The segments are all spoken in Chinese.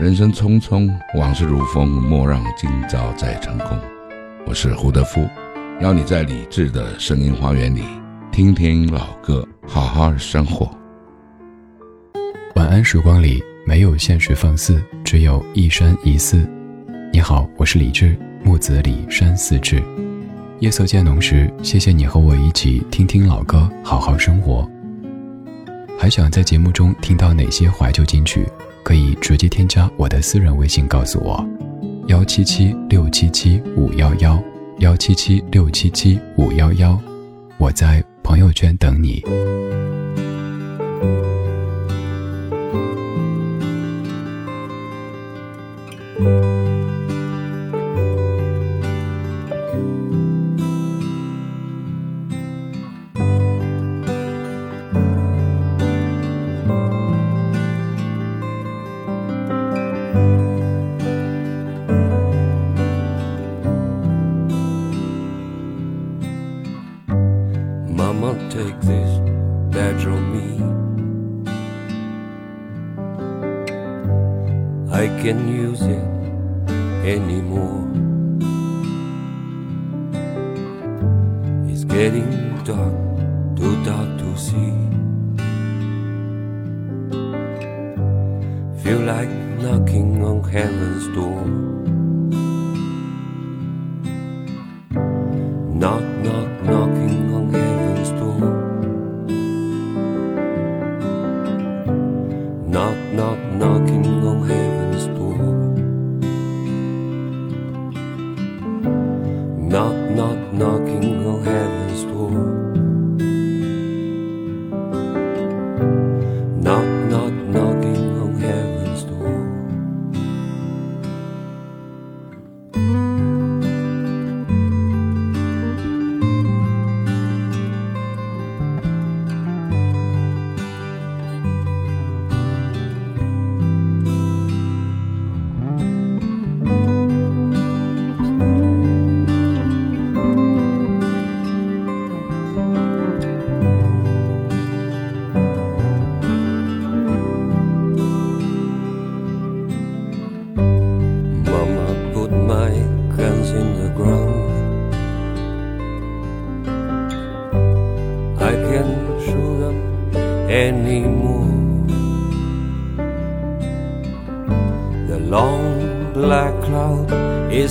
人生匆匆，往事如风，莫让今朝再成空。我是胡德夫，邀你在理智的声音花园里，听听老歌，好好生活。晚安时光里没有现实放肆，只有一山一寺。你好，我是李志，木子李山寺志。夜色渐浓时，谢谢你和我一起听听老歌，好好生活。还想在节目中听到哪些怀旧金曲？可以直接添加我的私人微信告诉我：幺七七六七七五幺幺，幺七七六七七五幺幺。我在朋友圈等你。knock, knock, knocking.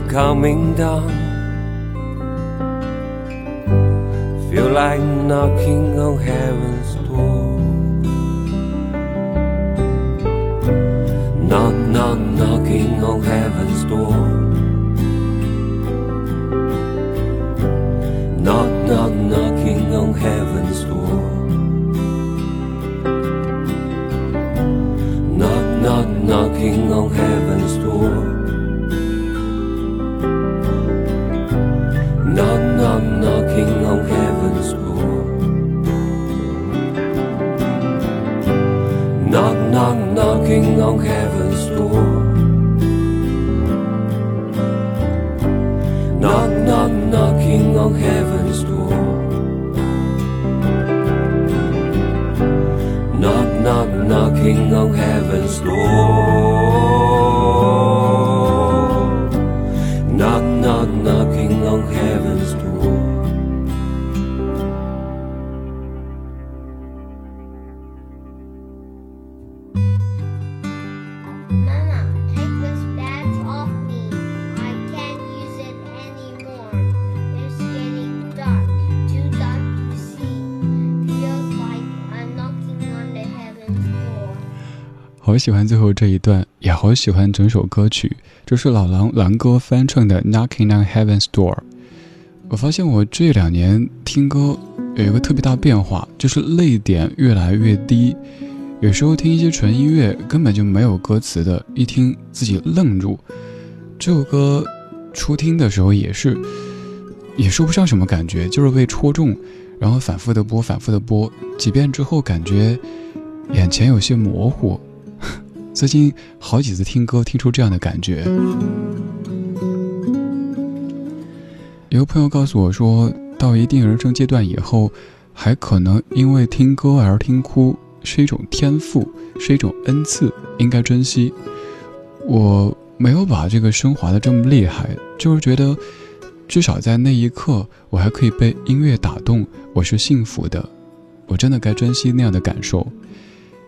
Coming down. Feel like knocking on heaven's door. Knock, knock, knocking on heaven's door. Knock, knock, knocking on heaven's door. Knock, knock, knocking on heaven's door. 好喜欢最后这一段，也好喜欢整首歌曲。这是老狼狼哥翻唱的《Knocking on Heaven's Door》。我发现我这两年听歌有一个特别大变化，就是泪点越来越低。有时候听一些纯音乐，根本就没有歌词的，一听自己愣住。这首歌初听的时候也是，也说不上什么感觉，就是被戳中，然后反复的播，反复的播几遍之后，感觉眼前有些模糊。最近好几次听歌，听出这样的感觉。有个朋友告诉我说，到一定人生阶段以后，还可能因为听歌而听哭，是一种天赋，是一种恩赐，应该珍惜。我没有把这个升华的这么厉害，就是觉得，至少在那一刻，我还可以被音乐打动，我是幸福的，我真的该珍惜那样的感受。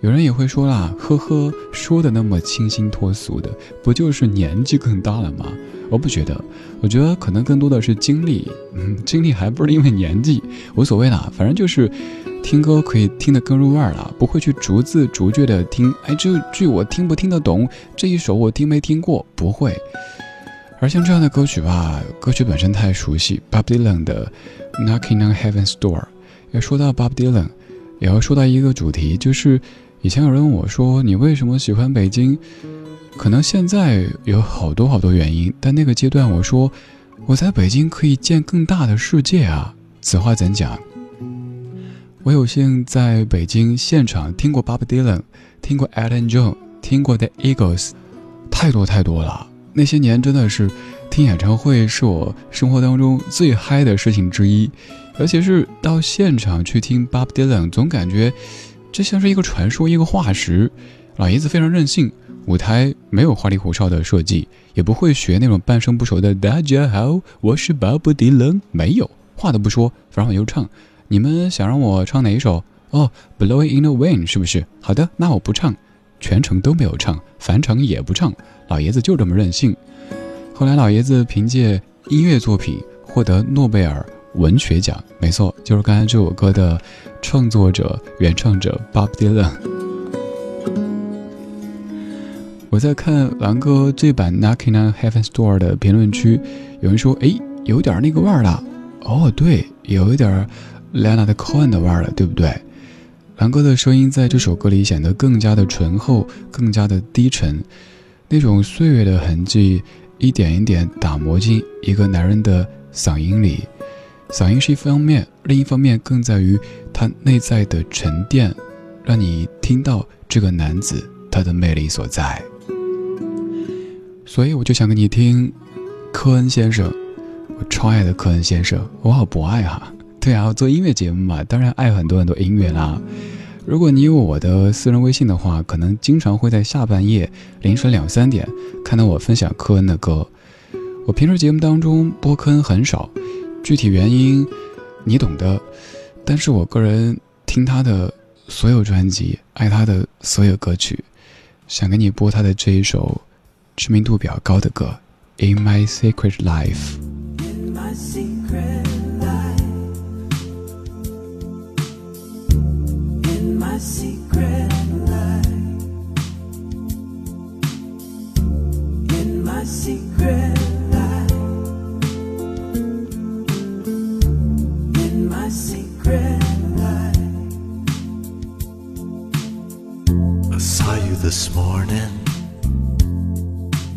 有人也会说啦，呵呵，说的那么清新脱俗的，不就是年纪更大了吗？我不觉得，我觉得可能更多的是经历，嗯，经历还不是因为年纪，无所谓啦，反正就是听歌可以听得更入味儿了，不会去逐字逐句的听，哎，这句我听不听得懂，这一首我听没听过，不会。而像这样的歌曲吧，歌曲本身太熟悉，Bob Dylan 的《Knocking on Heaven's Door》。要说到 Bob Dylan，也要说到一个主题，就是。以前有人问我说：“你为什么喜欢北京？”可能现在有好多好多原因，但那个阶段我说：“我在北京可以见更大的世界啊！”此话怎讲？我有幸在北京现场听过 Bob Dylan，听过 Elton John，听过 The Eagles，太多太多了。那些年真的是听演唱会是我生活当中最嗨的事情之一，尤其是到现场去听 Bob Dylan，总感觉。这像是一个传说，一个化石。老爷子非常任性，舞台没有花里胡哨的设计，也不会学那种半生不熟的“大家好，我是巴布迪伦”，没有，话都不说，反正我就唱。你们想让我唱哪一首？哦，《Blowing in the Wind》是不是？好的，那我不唱，全程都没有唱，返场也不唱。老爷子就这么任性。后来，老爷子凭借音乐作品获得诺贝尔。文学奖，没错，就是刚才这首歌的创作者、原创者 Bob Dylan。我在看狼哥这版《Knocking on Heaven's Door》的评论区，有人说：“哎，有点那个味儿了。”哦，对，有一点 Leonard Cohen 的味儿了，对不对？狼哥的声音在这首歌里显得更加的醇厚，更加的低沉，那种岁月的痕迹一点一点打磨进一个男人的嗓音里。嗓音是一方面，另一方面更在于他内在的沉淀，让你听到这个男子他的魅力所在。所以我就想跟你听科恩先生，我超爱的科恩先生，我好博爱哈。对啊，做音乐节目嘛，当然爱很多很多音乐啦。如果你有我的私人微信的话，可能经常会在下半夜凌晨两三点看到我分享科恩的歌。我平时节目当中播科恩很少。具体原因，你懂的。但是我个人听他的所有专辑，爱他的所有歌曲，想给你播他的这一首知名度比较高的歌《In My Secret Life》。this morning.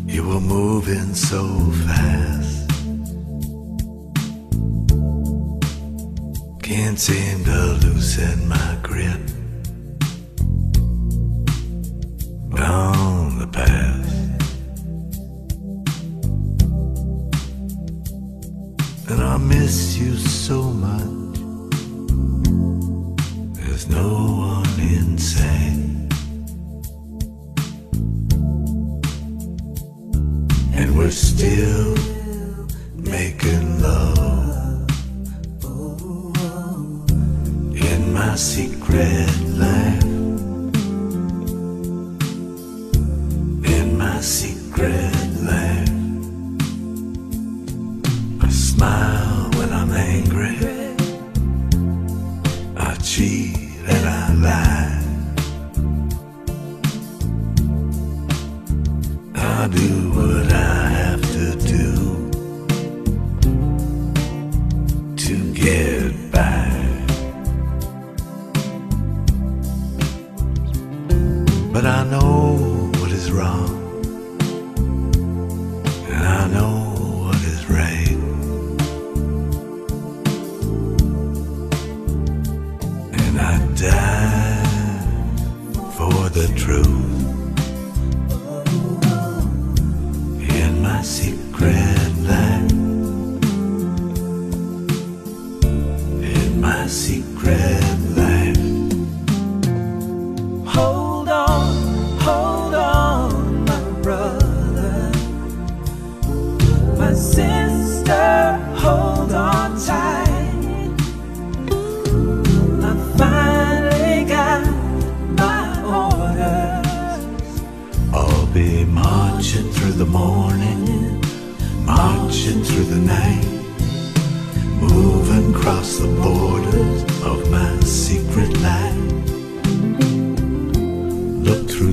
You were moving so fast. Can't seem to loosen my grip secret land.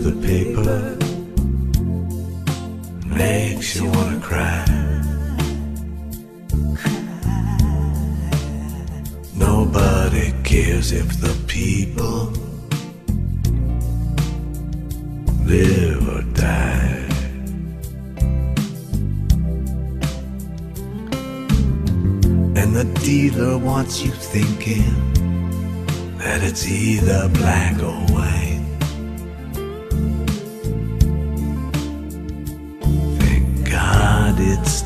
The paper, makes you wanna cry. Nobody cares if the people live or die. And the dealer wants you thinking that it's either black or white.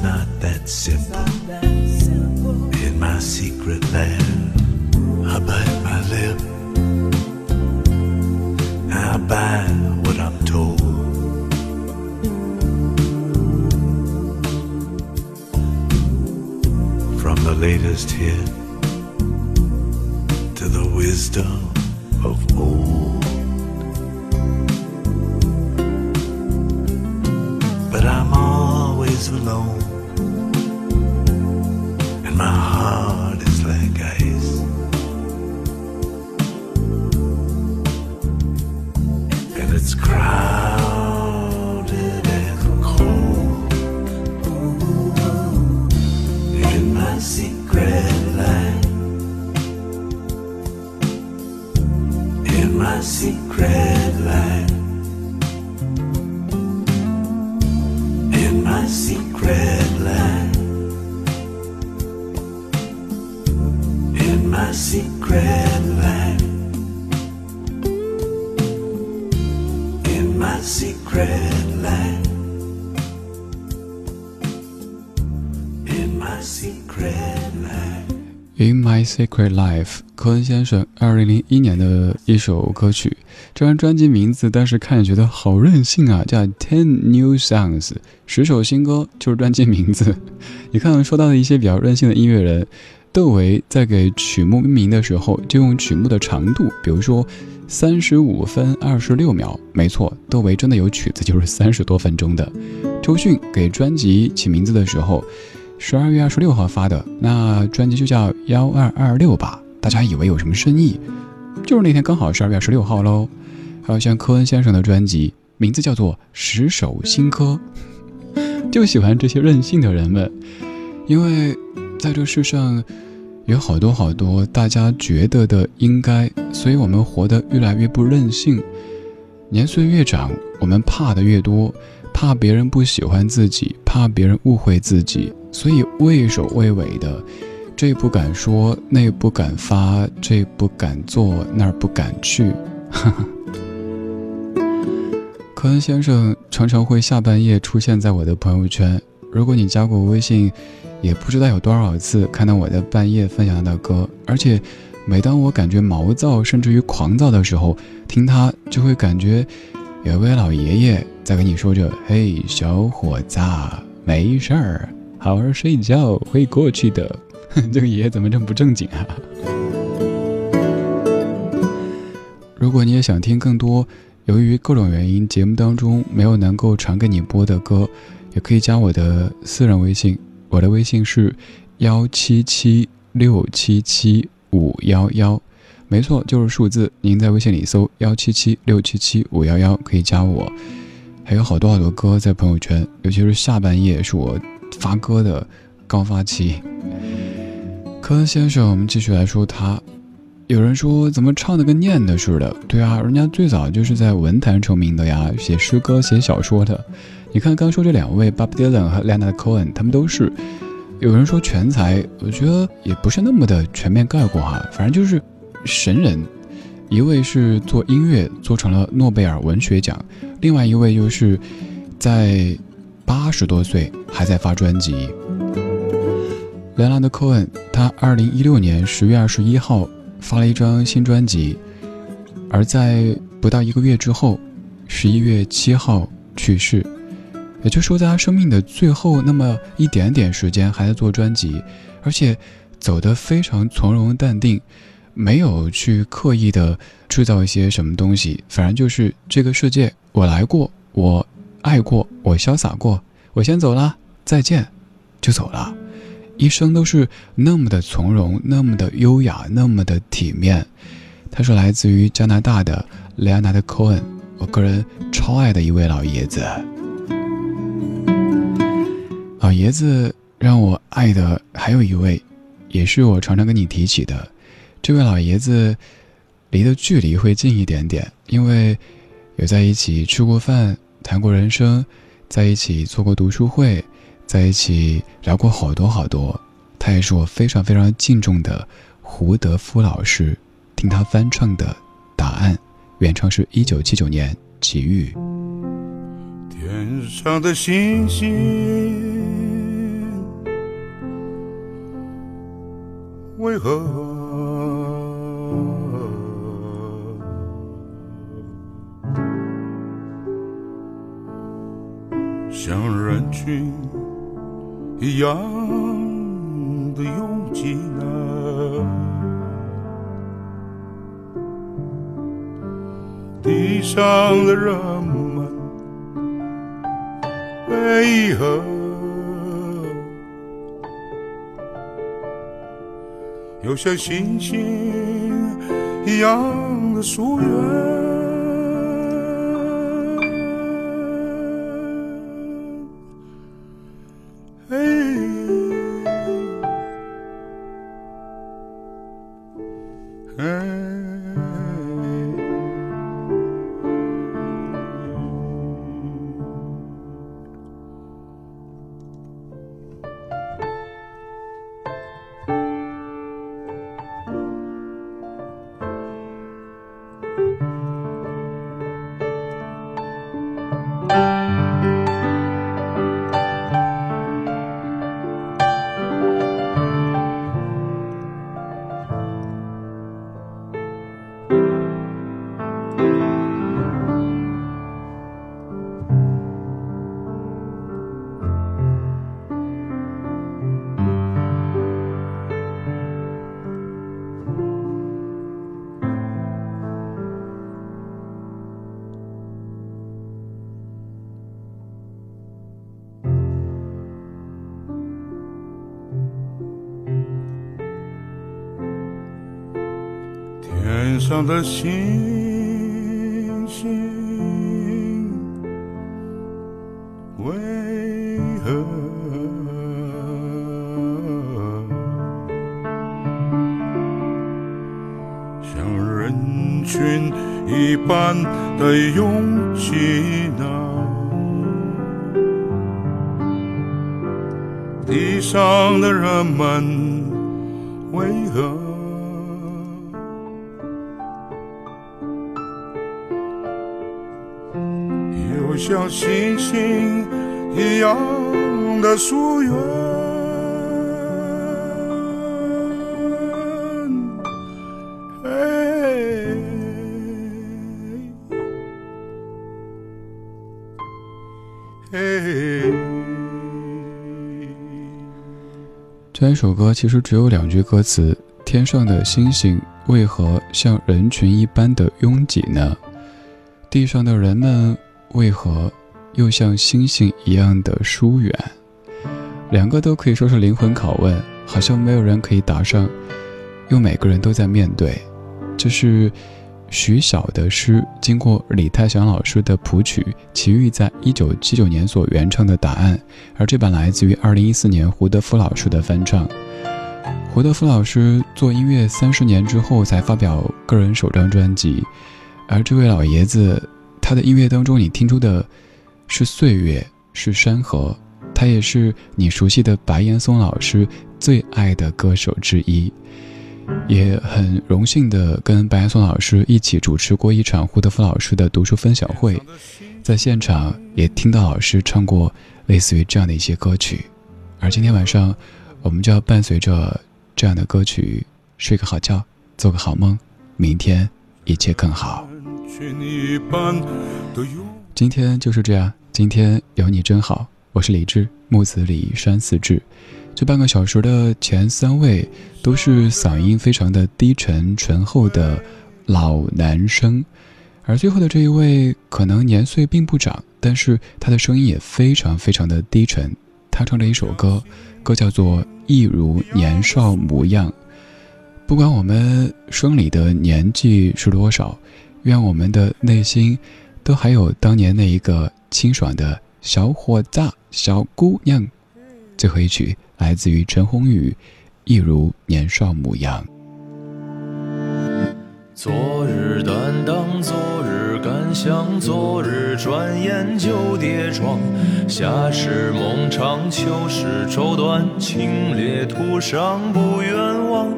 Not that simple. In my secret lab, I bite my lip. I buy what I'm told. From the latest hit to the wisdom of old. But I'm always alone, and my heart is like ice. and it's crowded and cold in my secret life in my secret secret life in my secret life. In my secret life. In My Secret Life，科恩先生二零零一年的一首歌曲。这张专辑名字，当时看着觉得好任性啊，叫 Ten New Songs，十首新歌就是专辑名字。你看，说到的一些比较任性的音乐人，窦唯在给曲目命名的时候，就用曲目的长度，比如说三十五分二十六秒。没错，窦唯真的有曲子就是三十多分钟的。周迅给专辑起名字的时候。十二月二十六号发的那专辑就叫幺二二六吧，大家以为有什么深意？就是那天刚好十二月二十六号喽。还有像科恩先生的专辑，名字叫做十首新歌，就喜欢这些任性的人们，因为在这世上有好多好多大家觉得的应该，所以我们活得越来越不任性。年岁越长，我们怕的越多，怕别人不喜欢自己，怕别人误会自己。所以畏首畏尾的，这不敢说，那不敢发，这不敢做，那儿不敢去。科恩先生常常会下半夜出现在我的朋友圈。如果你加过微信，也不知道有多少次看到我在半夜分享的歌。而且，每当我感觉毛躁甚至于狂躁的时候，听他就会感觉有一位老爷爷在跟你说着：“嘿，小伙子，没事儿。”好好睡觉会过去的。这个爷爷怎么这么不正经啊？如果你也想听更多，由于各种原因节目当中没有能够传给你播的歌，也可以加我的私人微信。我的微信是幺七七六七七五幺幺，没错，就是数字。您在微信里搜幺七七六七七五幺幺，可以加我。还有好多好多歌在朋友圈，尤其是下半夜是我。发歌的高发期，科恩先生，我们继续来说他。有人说怎么唱的跟念的似的？对啊，人家最早就是在文坛成名的呀，写诗歌、写小说的。你看刚说这两位，Bob Dylan 和 Leonard Cohen，他们都是。有人说全才，我觉得也不是那么的全面概括哈，反正就是神人。一位是做音乐做成了诺贝尔文学奖，另外一位又是在。八十多岁还在发专辑。莱昂德·科恩，他二零一六年十月二十一号发了一张新专辑，而在不到一个月之后，十一月七号去世。也就是说，在他生命的最后那么一点点时间，还在做专辑，而且走得非常从容淡定，没有去刻意的制造一些什么东西，反正就是这个世界我来过，我。爱过，我潇洒过，我先走了，再见，就走了。一生都是那么的从容，那么的优雅，那么的体面。他是来自于加拿大的莱昂纳德·科恩，我个人超爱的一位老爷子。老爷子让我爱的还有一位，也是我常常跟你提起的。这位老爷子离的距离会近一点点，因为有在一起吃过饭、谈过人生，在一起做过读书会。在一起聊过好多好多，他也是我非常非常敬重的胡德夫老师。听他翻唱的《答案》，原唱是一九七九年《奇遇》。天上的星星为何像人群？一样的拥挤呢？地上的人们为何又像星星一样的疏远？上的星星为何像人群一般的拥挤呢？地上的人们像星星一样的疏远，这一首歌其实只有两句歌词：“天上的星星为何像人群一般的拥挤呢？地上的人们。”为何又像星星一样的疏远？两个都可以说是灵魂拷问，好像没有人可以答上，又每个人都在面对。这是徐晓的诗，经过李泰祥老师的谱曲，齐豫在一九七九年所原唱的答案，而这版来自于二零一四年胡德夫老师的翻唱。胡德夫老师做音乐三十年之后才发表个人首张专辑，而这位老爷子。他的音乐当中，你听出的是岁月，是山河，他也是你熟悉的白岩松老师最爱的歌手之一。也很荣幸的跟白岩松老师一起主持过一场胡德夫老师的读书分享会，在现场也听到老师唱过类似于这样的一些歌曲。而今天晚上，我们就要伴随着这样的歌曲睡个好觉，做个好梦，明天一切更好。今天就是这样，今天有你真好。我是李志，木子李山寺志。这半个小时的前三位都是嗓音非常的低沉醇厚的老男生，而最后的这一位可能年岁并不长，但是他的声音也非常非常的低沉。他唱了一首歌，歌叫做《一如年少模样》。不管我们生理的年纪是多少，愿我们的内心都还有当年那一个清爽的小伙子、小姑娘。最后一曲来自于陈鸿宇，《一如年少模样》。昨日担当，昨日敢想，昨日转眼就跌撞。夏时梦长，秋时愁短，清冽途上不远望。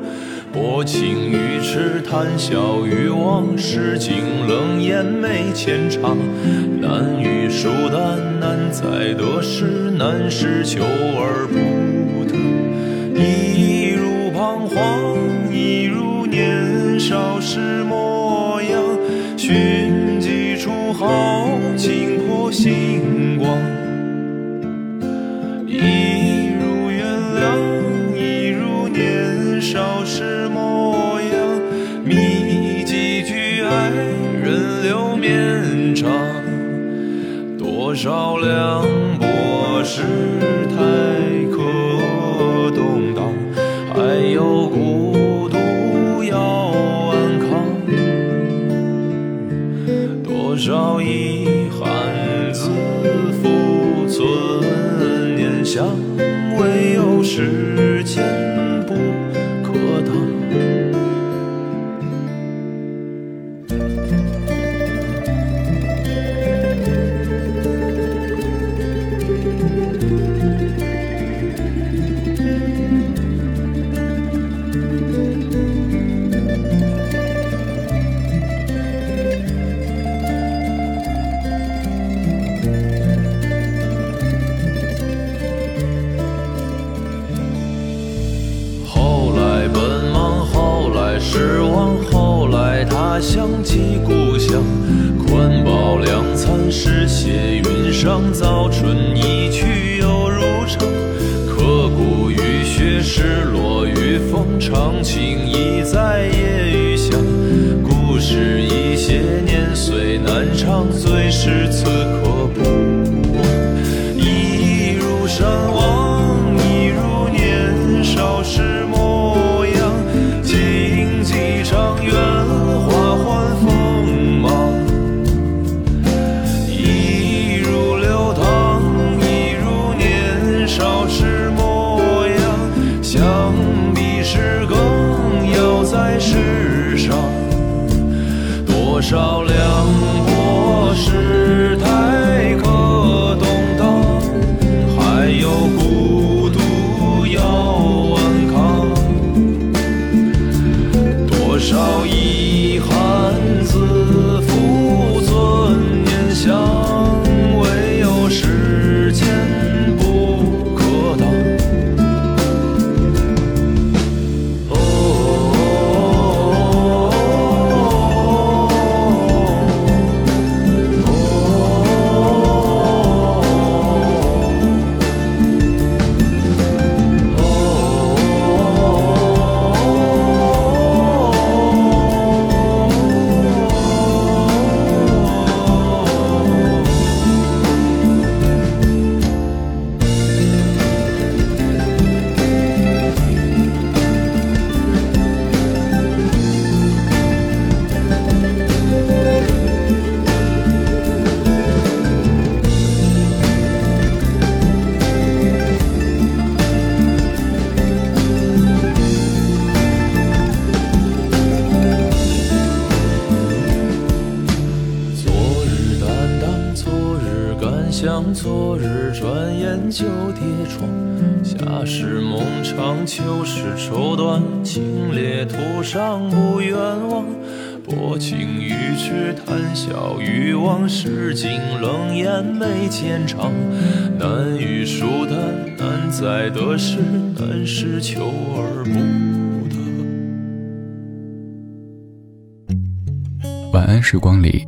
薄情于痴，谈笑于忘，世经冷眼没浅尝。难遇疏淡，难在得失，难是求而不得。一如彷徨，一如年少时模样，寻几处好，惊破星光。照亮。长情已在眼昨日转眼就跌撞。夏时梦长，秋时愁短，清冽途上不远望。薄情于痴，谈笑于忘，世经冷眼眉间长。难遇疏淡，难在得失，难是求而不得。晚安时光里